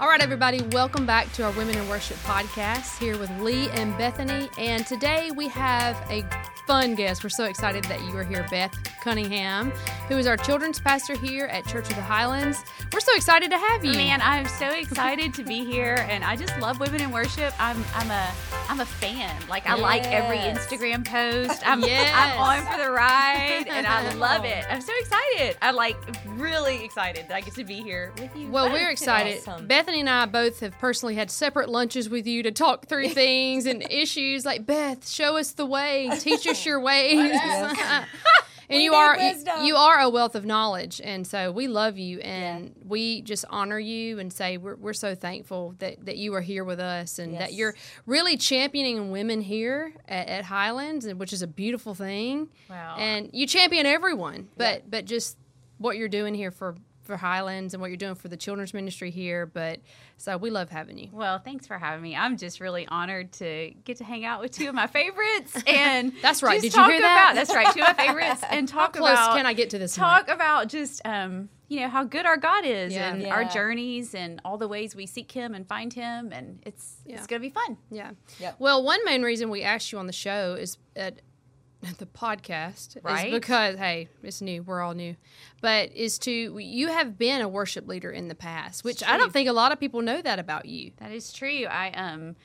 All right, everybody, welcome back to our Women in Worship podcast here with Lee and Bethany. And today we have a fun guest. We're so excited that you are here, Beth Cunningham, who is our children's pastor here at Church of the Highlands. We're so excited to have you. Man, I'm so excited to be here, and I just love women in worship. I'm I'm a I'm a fan. Like I like every Instagram post. I'm Yes. I'm on for the ride, and I love it. I'm so excited. I'm like really excited that I get to be here with you. Well, both we're excited. Awesome. Bethany and I both have personally had separate lunches with you to talk through things and issues. Like Beth, show us the way, teach us your ways. And you are wistom. you are a wealth of knowledge, and so we love you, and we just honor you and say we're, we're so thankful that, that you are here with us, and that you're really championing women here at, at Highlands, which is a beautiful thing. Wow. And you champion everyone, but but just what you're doing here for for Highlands and what you're doing for the children's ministry here. But so we love having you. Well, thanks for having me. I'm just really honored to get to hang out with two of my favorites, and That's right. Did you hear that? About, that's right. Two of my favorites, and How talk close about can I get to this? talk mic? about just um, you know how good our God is Yeah. and our journeys and all the ways we seek Him and find Him, and it's Yeah. it's gonna be fun. Yeah. Yep. Well, one main reason we asked you on the show is at the podcast Right. is because hey, it's new. We're all new, but is to you have been a worship leader in the past, which I don't think a lot of people know that about you. That is true. I um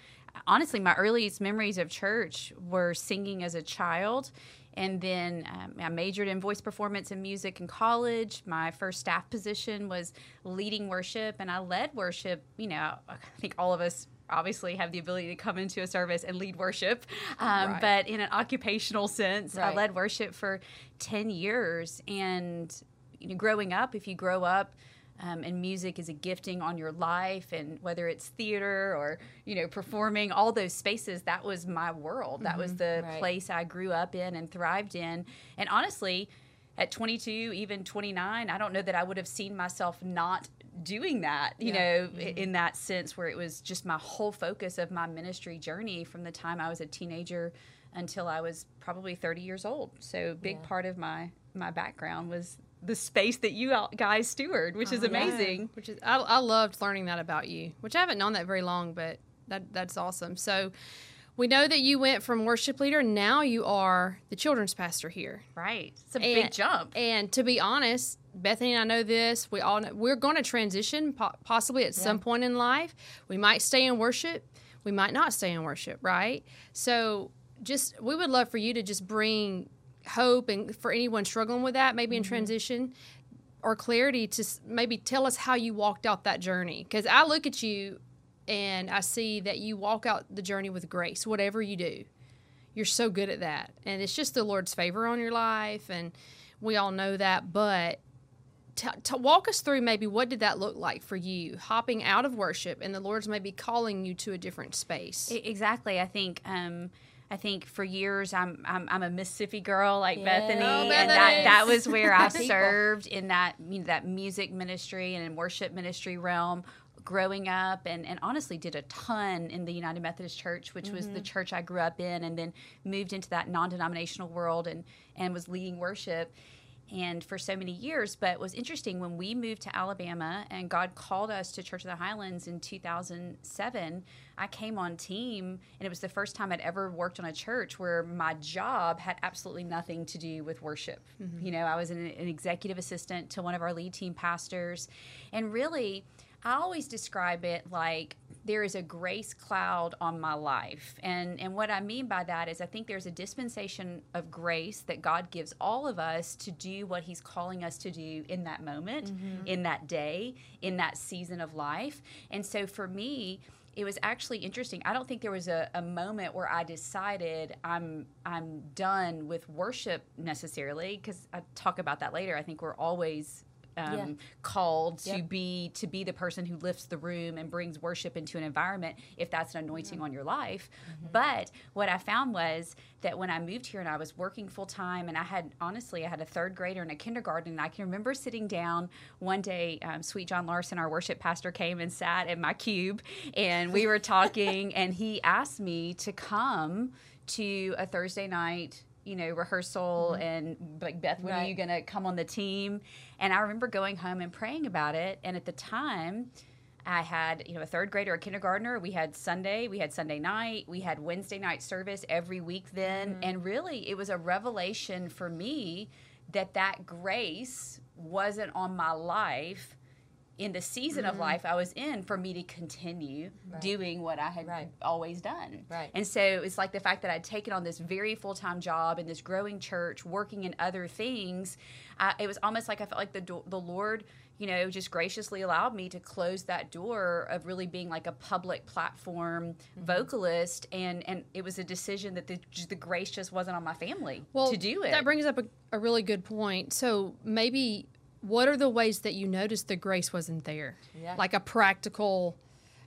honestly my earliest memories of church were singing as a child. And then um, I majored in voice performance and music in college. My first staff position was leading worship, and I led worship. You know, I think all of us obviously have the ability to come into a service and lead worship, um, Right. but in an occupational sense, I led worship for 10 years. And you know, growing up, if you grow up um, and music is a gifting on your life, and whether it's theater or you know performing, all those spaces, that was my world. That was the Right. place I grew up in and thrived in. And honestly, at 22, even 29, I don't know that I would have seen myself not doing that, you know, i- mm-hmm. in that sense where it was just my whole focus of my ministry journey from the time I was a teenager until I was probably 30 years old. So big Yeah. part of my my background was the space that you guys steward, which is uh-huh. yeah. amazing. Which is I, I loved learning that about you, which I haven't known that very long, but that that's awesome. So we know that you went from worship leader, now you are the children's pastor here. Right. It's a And- big jump. And to be honest, Bethany and I know this. We all know we're going to transition po- possibly at some point in life. We might stay in worship. We might not stay in worship, right? So just we would love for you to just bring hope and for anyone struggling with that, maybe in mm-hmm. transition or clarity to maybe tell us how you walked out that journey. Because I look at you and I see that you walk out the journey with grace, whatever you do you're so good at that and it's just the lord's favor on your life and we all know that but to, to walk us through maybe what did that look like for you hopping out of worship and the lord's maybe calling you to a different space Exactly. I think um, I think for years I'm I'm, I'm a Mississippi girl like Yeah. Bethany, Oh, and that that was where I served in that you know, that music ministry and in worship ministry realm. Growing up, and, and honestly, did a ton in the United Methodist Church, which was the mm-hmm. church I grew up in, and then moved into that non denominational world and, and was leading worship and for so many years. But it was interesting when we moved to Alabama and God called us to Church of the Highlands in 2007. I came on team, and it was the first time I'd ever worked on a church where my job had absolutely nothing to do with worship. Mm-hmm. You know, I was an, an executive assistant to one of our lead team pastors, and really. I always describe it like there is a grace cloud on my life. And and what I mean by that is I think there's a dispensation of grace that God gives all of us to do what he's calling us to do in that moment, mm-hmm. in that day, in that season of life. And so for me, it was actually interesting. I don't think there was a, a moment where I decided I'm I'm done with worship necessarily because I talk about that later. I think we're always um, Yeah. called to Yep. be to be the person who lifts the room and brings worship into an environment if that's an anointing on your life. But what I found was that when I moved here and I was working full time and I had honestly I had a third grader and a kindergarten and I can remember sitting down one day. Um, Sweet John Larson, our worship pastor, came and sat in my cube and we were talking and he asked me to come to a Thursday night you know rehearsal and like beth when are you gonna come on the team and i remember going home and praying about it and at the time I had, you know, a third grader, a kindergartner. We had Sunday, we had Sunday night, we had Wednesday night service every week then. Mm-hmm. And really, it was a revelation for me that that grace wasn't on my life in the season mm-hmm. of life I was in for me to continue right. doing what I had right. always done. Right. And so it's like the fact that I'd taken on this very full time job in this growing church, working in other things. Uh, it was almost like I felt like the the Lord, you know, just graciously allowed me to close that door of really being like a public platform mm-hmm. vocalist, and and it was a decision that the the grace just wasn't on my family well, to do it. That brings up a, a really good point. So maybe what are the ways that you noticed the grace wasn't there? Yeah. Like a practical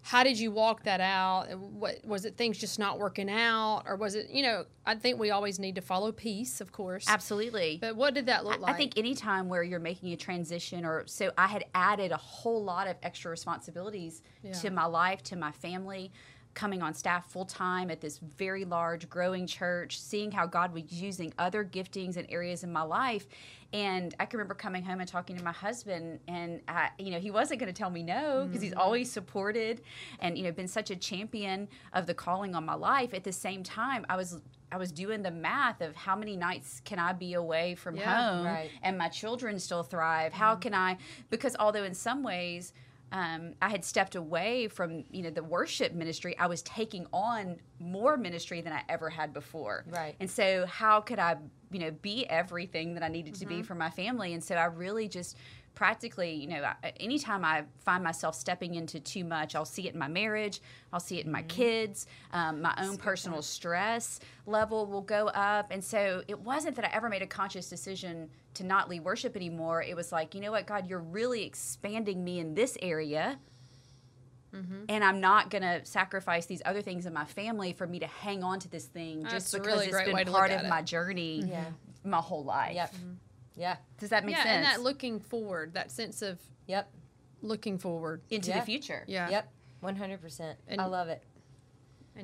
how did you walk that out? What was it things just not working out or was it, you know, I think we always need to follow peace, of course. Absolutely. But what did that look I, like? I think anytime where you're making a transition or so I had added a whole lot of extra responsibilities yeah. to my life, to my family coming on staff full time at this very large growing church, seeing how God was using other giftings and areas in my life. And I can remember coming home and talking to my husband, and I, you know, he wasn't going to tell me no because mm-hmm. he's always supported and you know been such a champion of the calling on my life. At the same time, I was I was doing the math of how many nights can I be away from yeah, home right. and my children still thrive. Mm-hmm. How can I? Because although in some ways um, I had stepped away from you know the worship ministry. I was taking on more ministry than I ever had before. Right. And so how could I you know be everything that I needed to mm-hmm. be for my family? And so I really just practically, you know, anytime I find myself stepping into too much, I'll see it in my marriage, I'll see it in my mm-hmm. kids, um, my own personal stress level will go up. And so it wasn't that I ever made a conscious decision to not lead worship anymore. It was like, you know what, God, you're really expanding me in this area. Mm-hmm. And I'm not going to sacrifice these other things in my family for me to hang on to this thing That's just because really it's been part of my journey yeah. my whole life. Yep. Mm-hmm. Yeah. Does that make yeah, sense? and that looking forward, that sense of yep, looking forward into yep. the future. Yeah. Yep. One hundred percent. I love it.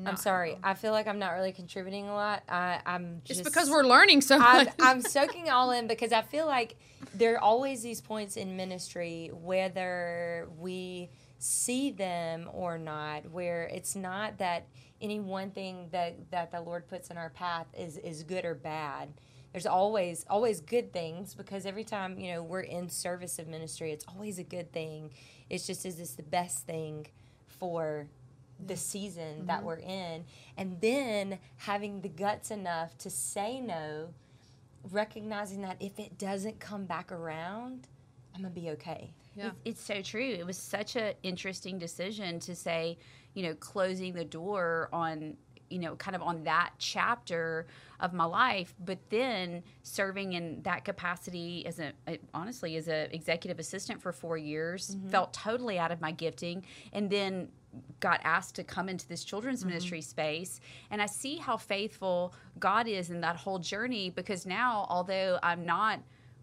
I'm sorry. I feel like I'm not really contributing a lot. I, am just it's because we're learning so much. I'm, I'm soaking all in because I feel like there are always these points in ministry, whether we see them or not, where it's not that any one thing that that the Lord puts in our path is is good or bad there's always always good things because every time you know we're in service of ministry it's always a good thing. It's just is this the best thing for the season mm-hmm. that we're in? And then having the guts enough to say no recognizing that if it doesn't come back around i'm gonna be okay. Yeah. it's so true. It was such an interesting decision to say you know closing the door on you know kind of on that chapter of my life but then serving in that capacity as a, honestly as an executive assistant for four years mm-hmm. felt totally out of my gifting and then got asked to come into this children's mm-hmm. ministry space and i see how faithful god is in that whole journey because now although i'm not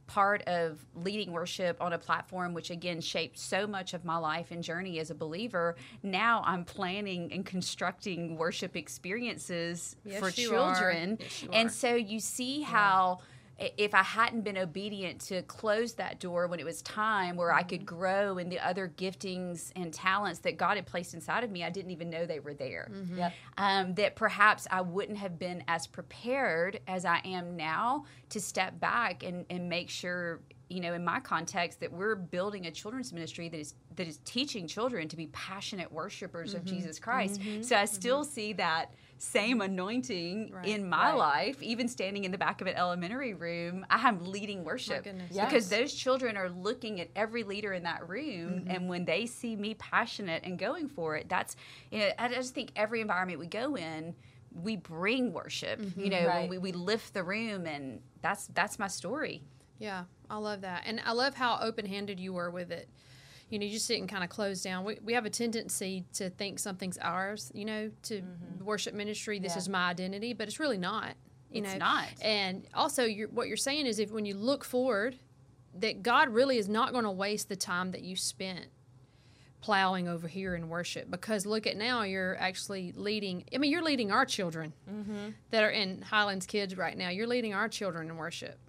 part of leading worship on a platform which again shaped so much of my life and journey as a believer now i'm planning and constructing worship experiences yes, for children. Yes, and so you see how yeah if I hadn't been obedient to close that door when it was time where I could mm-hmm. grow in the other giftings and talents that God had placed inside of me, I didn't even know they were there. Mm-hmm. Yep. Um, that perhaps I wouldn't have been as prepared as I am now to step back and, and make sure you know, in my context, that we're building a children's ministry that is that is teaching children to be passionate worshipers mm-hmm. of Jesus Christ. Mm-hmm. So I still mm-hmm. see that same anointing right. in my right. life, even standing in the back of an elementary room, I am leading worship yes. because those children are looking at every leader in that room, mm-hmm. and when they see me passionate and going for it, that's you know I just think every environment we go in, we bring worship. Mm-hmm. You know, right. we, we lift the room, and that's that's my story. Yeah, I love that, and I love how open handed you were with it you know, you just didn't kind of close down. We, we have a tendency to think something's ours, you know, to mm-hmm. worship ministry. This yeah. is my identity, but it's really not. You it's know, not. And also, you're, what you're saying is, if when you look forward, that God really is not going to waste the time that you spent plowing over here in worship because look at now you're actually leading i mean you're leading our children mm-hmm. that are in highlands kids right now you're leading our children in worship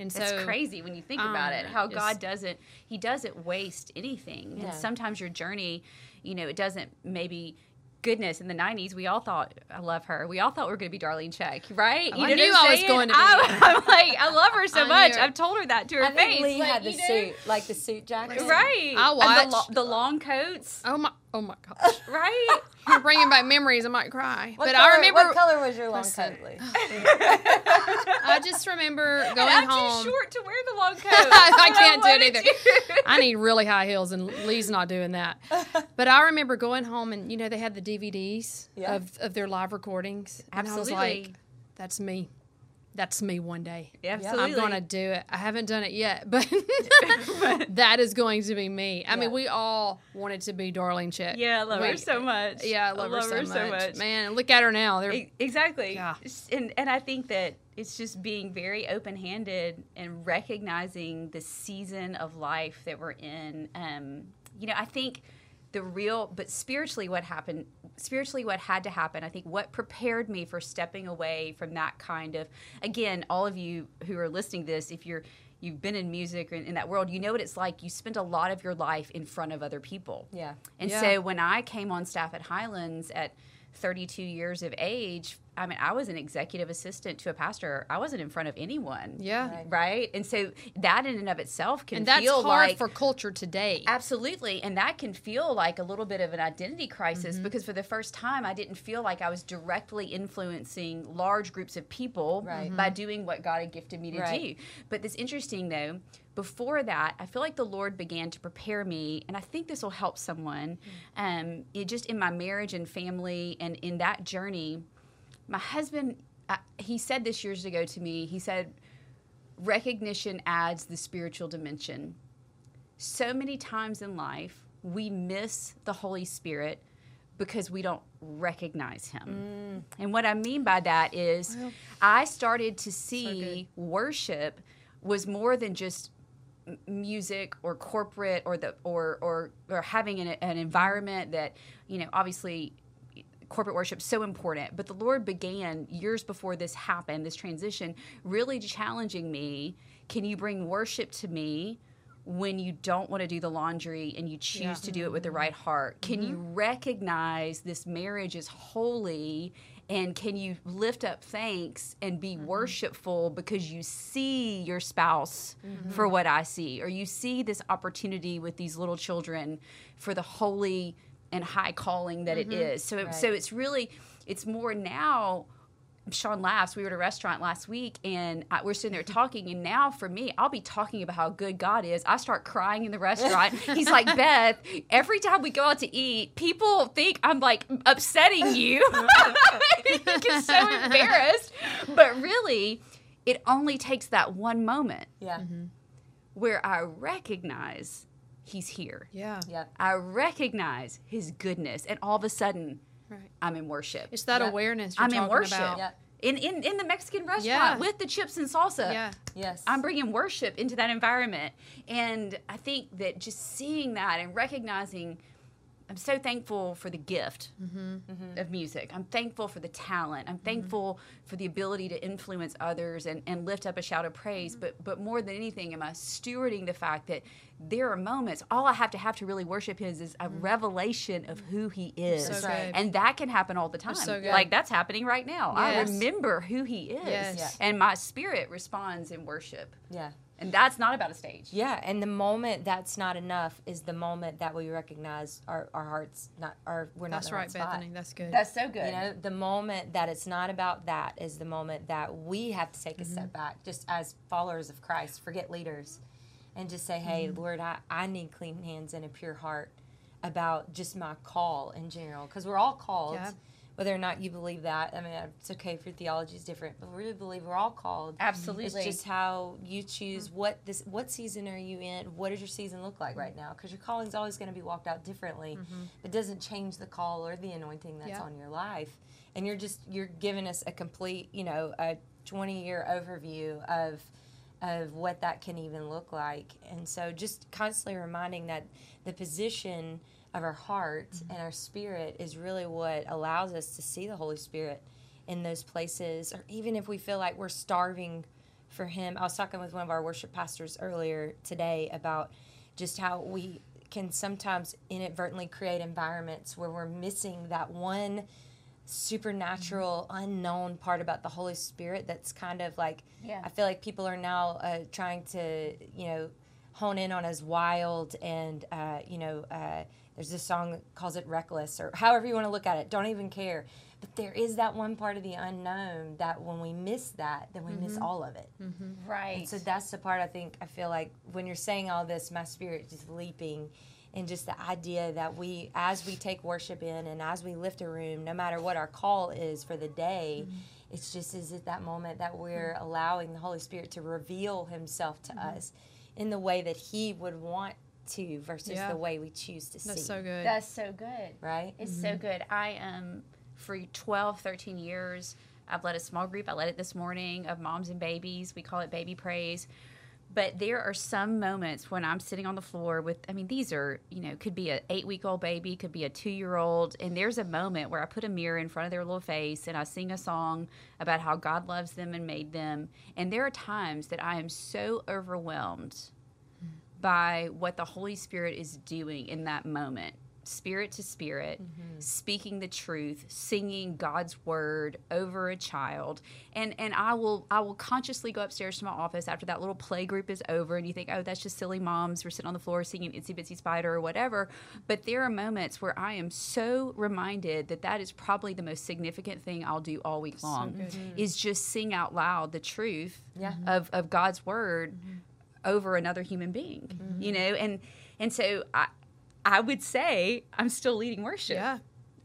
and so it's crazy when you think um, about it, how God doesn't He doesn't waste anything. Yeah. And sometimes your journey, you know, it doesn't maybe goodness, in the '90s, we all thought, "I love her." We all thought we were going to be Darlene Zschech, right? Oh, I knew I was going to be. I, am like, I love her so much. knew. I've told her that to her I think face. Lee like, had the know, suit, like the suit jacket. right? I And the, lo- watched- the long coats, Oh my! Oh my gosh! right? You're bringing back memories. I might cry. What but color, I remember. What color was your long Listen. coat, Lee? I just remember going I'm home. too short to wear the long coat. I can't do it either. do. I need really high heels, and Lee's not doing that. But I remember going home, and you know they had the DVDs Yeah. of, of their live recordings, and I was like, "That's me. That's me one day. Absolutely. I'm going to do it. I haven't done it yet, but that is going to be me. I Yeah. mean, we all wanted to be Darlene Zschech. Yeah, I love her so much. Yeah, I love, her, so, much. Man, look at her now. They're Exactly. Yeah. And and I think that it's just being very open handed and recognizing the season of life that we're in. Um, you know, I think the real but spiritually what happened spiritually what had to happen i think what prepared me for stepping away from that kind of again all of you who are listening to this if you're you've been in music or in, in that world you know what it's like you spend a lot of your life in front of other people Yeah. and Yeah. so when I came on staff at Highlands at 32 years of age, I mean, I was an executive assistant to a pastor. I wasn't in front of anyone. yeah, Right. Right. And so that in and of itself can and that's feel hard like. for culture today. Absolutely. And that can feel like a little bit of an identity crisis Mm-hmm. because for the first time, I didn't feel like I was directly influencing large groups of people Right. by doing what God had gifted me to Right. do. But it's interesting, though, before that, I feel like the Lord began to prepare me, and I think this will help someone. Um, it just in my marriage and family and in that journey, my husband, I, he said this years ago to me. He said, recognition adds the spiritual dimension. So many times in life, we miss the Holy Spirit because we don't recognize him. Mm. And what I mean by that is, I started to see worship was more than just music or corporate or the or or, or having an, an environment that you know obviously corporate worship so important. But the lord began years before this happened this transition really challenging me can you bring worship to me when you don't want to do the laundry and you choose Yeah. to do it with the right heart? Can you mm-hmm. recognize this marriage is holy and can you lift up thanks and be mm-hmm. worshipful because you see your spouse mm-hmm. for what I see, or you see this opportunity with these little children for the holy and high calling that it mm-hmm. is. So, Right. so it's really, it's more now. Sean laughs. We were at a restaurant last week, and I, we're sitting there talking. And now, for me, I'll be talking about how good God is. I start crying in the restaurant. He's like, Beth. Every time we go out to eat, people think I'm like upsetting you. he gets so embarrassed, but really, it only takes that one moment Yeah. Mm-hmm. where I recognize He's here. yeah, Yeah. I recognize His goodness, and all of a sudden, right. I'm in worship. It's that Yep. awareness you're I'm in worship. about. Yeah. in, in in the Mexican restaurant Yeah. with the chips and salsa. Yeah. Yes. I'm bringing worship into that environment. And I think that just seeing that and recognizing, I'm so thankful for the gift of music. I'm thankful for the talent. I'm thankful for the ability to influence others and, and lift up a shout of praise. But but more than anything, am I stewarding the fact that there are moments, all I have to have to really worship is is a revelation of who he is. So. And that can happen all the time. so. Like that's happening right now. I remember who he is. Yes. And my spirit responds in worship. yeah. And that's not about a stage. Yeah, and the moment that's not enough is the moment that we recognize our, our hearts not our we're not That's in right, spot. Bethany. That's good. That's so good. You know, the moment that it's not about that is the moment that we have to take a Mm-hmm. step back, just as followers of Christ, forget leaders, and just say, hey, Mm-hmm. Lord, I, I need clean hands and a pure heart about just my call in general. Because we're all called, Yeah. Whether or not you believe that. I mean, it's okay if your theology is different, but we really believe we're all called. Absolutely. It's just how you choose what this what season are you in? What does your season look like right now? Because your calling is always going to be walked out differently. Mm-hmm. It doesn't change the call or the anointing that's Yeah. on your life. And you're just you're giving us a complete, you know, a 20 year overview of of what that can even look like. And so just constantly reminding that the position of our heart and our spirit is really what allows us to see the Holy Spirit in those places, or even if we feel like we're starving for Him. I was talking with one of our worship pastors earlier today about just how we can sometimes inadvertently create environments where we're missing that one supernatural unknown part about the holy spirit that's kind of like Yeah. i feel like people are now uh, trying to you know hone in on as wild and uh, you know uh, there's this song that calls it reckless or however you want to look at it don't even care. But there is that one part of the unknown that when we miss that then we miss mm-hmm. all of it. Right. and so that's the part I think I feel like when you're saying all this, my spirit is just leaping, and just the idea that we, as we take worship in and as we lift a room, no matter what our call is for the day, mm-hmm. it's just is it that moment that we're allowing the Holy Spirit to reveal Himself to us in the way that He would want to versus Yeah. the way we choose to That's see. That's so good. That's so good. right? It's so good. I um for 12, 13 years, I've led a small group. I led it this morning of moms and babies. We call it Baby Praise. But there are some moments when I'm sitting on the floor with I mean these are, you know, could be an 8-week-old baby, could be a 2-year-old, and there's a moment where I put a mirror in front of their little face and I sing a song about how God loves them and made them. And there are times that I am so overwhelmed by what the Holy Spirit is doing in that moment, spirit to spirit, mm-hmm. speaking the truth, singing God's word over a child. And and I will I will consciously go upstairs to my office after that little play group is over and you think, "Oh, that's just silly moms. We're sitting on the floor singing Itsy Bitsy Spider or whatever." But there are moments where I am so reminded that that is probably the most significant thing I'll do all week long is just sing out loud the truth Yeah. of of God's word mm-hmm. Over another human being you know and and so i i would say i'm still leading worship yeah.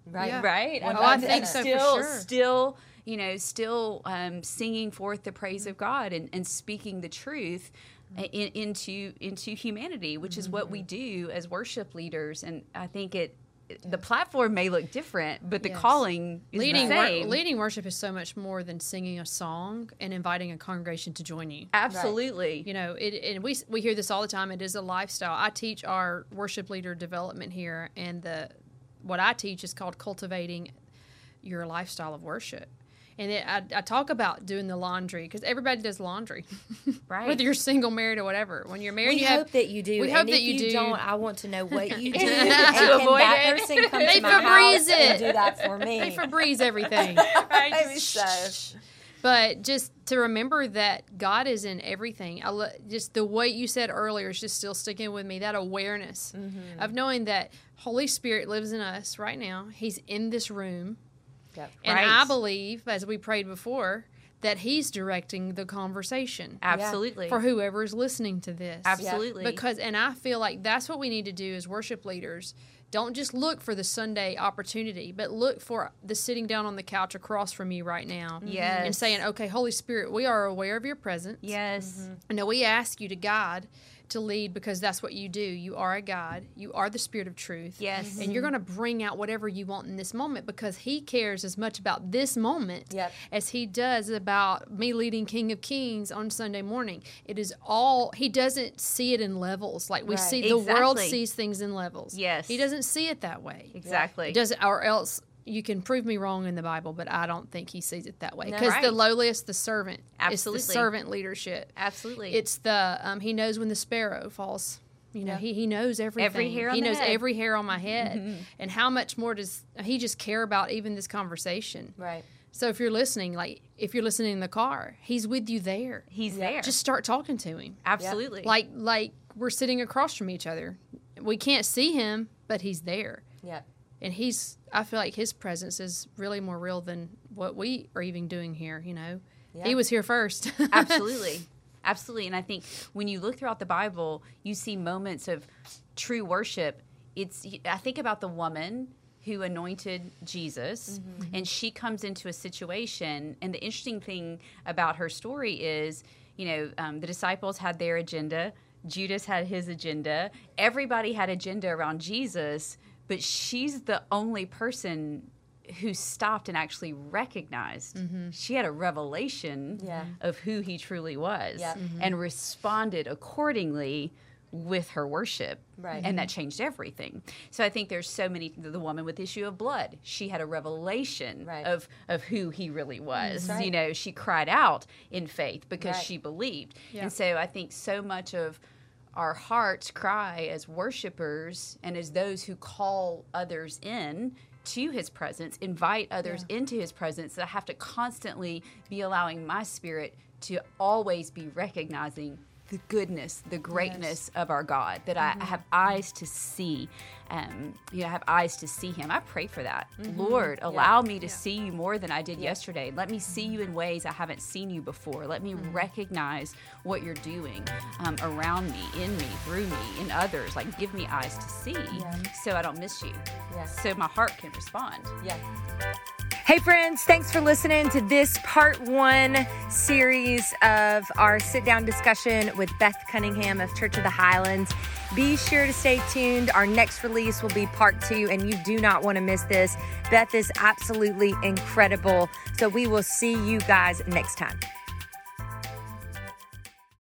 Right. Yeah. right Oh, I'm- I think so, for still sure. still you know still um, singing forth the praise of god and, and speaking the truth Mm-hmm. in, into into humanity which is what we do as worship leaders and i think it the platform may look different but the Yes. calling is Leading, the wor- same leading worship is so much more than singing a song and inviting a congregation to join you. absolutely You know, it, and we we hear this all the time. It is a lifestyle. I teach our worship leader development here, and the what I teach is called cultivating your lifestyle of worship. And it, I, I talk about doing the laundry because everybody does laundry, Right. Whether you're single, married, or whatever. When you're married, We you hope have that you do. we and hope if that you do. don't, I want to know what you do. To avoid that it. person come They to my Febreze house and it. do that for me? they Febreze everything. Maybe so. But just to remember that God is in everything. I lo- just the way you said earlier is just still sticking with me. That awareness Mm-hmm. of knowing that Holy Spirit lives in us right now. He's in this room, Yep. and Right. I believe, as we prayed before, that He's directing the conversation absolutely for whoever is listening to this. absolutely Because, and I feel like that's what we need to do as worship leaders. Don't just look for the Sunday opportunity, but look for the sitting down on the couch across from you right now. Mm-hmm. Yes. And saying, okay, Holy Spirit, we are aware of your presence. yes mm-hmm. And now we ask you to guide, to lead, because that's what you do. You are a God. You are the Spirit of truth. Yes. And you're mm-hmm. going to bring out whatever you want in this moment because He cares as much about this moment Yep. as He does about me leading King of Kings on Sunday morning. It is all, He doesn't see it in levels. Like we Right. see, the world sees things in levels. Yes. He doesn't see it that way. exactly It doesn't, or else you can prove me wrong in the Bible, but I don't think he sees it that way. Because the lowliest, the servant, Absolutely. it's the servant leadership. absolutely It's the um, he knows when the sparrow falls. You know, Yeah. he, he knows everything. Every hair on he knows head. every hair on my head. And how much more does he just care about even this conversation? Right. So if you're listening, like if you're listening in the car, he's with you there. he's Yeah. there Just start talking to him. absolutely Like like we're sitting across from each other. We can't see him, but he's there Yeah. And he's i feel like his presence is really more real than what we are even doing here you know? Yeah. he was here first. Absolutely. Absolutely. And i think when you look throughout the bible you see moments of true worship. It's i think about the woman who anointed jesus and she comes into a situation and the interesting thing about her story is you know um, the disciples had their agenda. Judas had his agenda. Everybody had agenda around jesus but she's the only person who stopped and actually recognized mm-hmm. she had a revelation Yeah. of who he truly was Yep. Mm-hmm. and responded accordingly with her worship Right. and that mm-hmm. changed everything so i think there's so many the, the woman with the issue of blood she had a revelation Right. of of who he really was right. you know she cried out in faith because Right. she believed Yeah. and so i think so much of our heart's cry as worshipers and as those who call others in to his presence, invite others yeah. into his presence, that I have to constantly be allowing my spirit to always be recognizing the goodness, the greatness yes. of our God, that mm-hmm. I have eyes to see. Um, you know, I have eyes to see Him. I pray for that. Mm-hmm. Lord, allow yeah. me to yeah. see you more than I did yeah. yesterday. Let me see you in ways I haven't seen you before. Let me mm-hmm. recognize what you're doing um, around me, in me, through me, in others. Like, give me eyes to see so I don't miss you. So my heart can respond. Yeah. Hey, friends, thanks for listening to this part one series of our sit down discussion with Beth Cunningham of Church of the Highlands. Be sure to stay tuned. Our next release will be part two, and you do not want to miss this. Beth is absolutely incredible. So we will see you guys next time.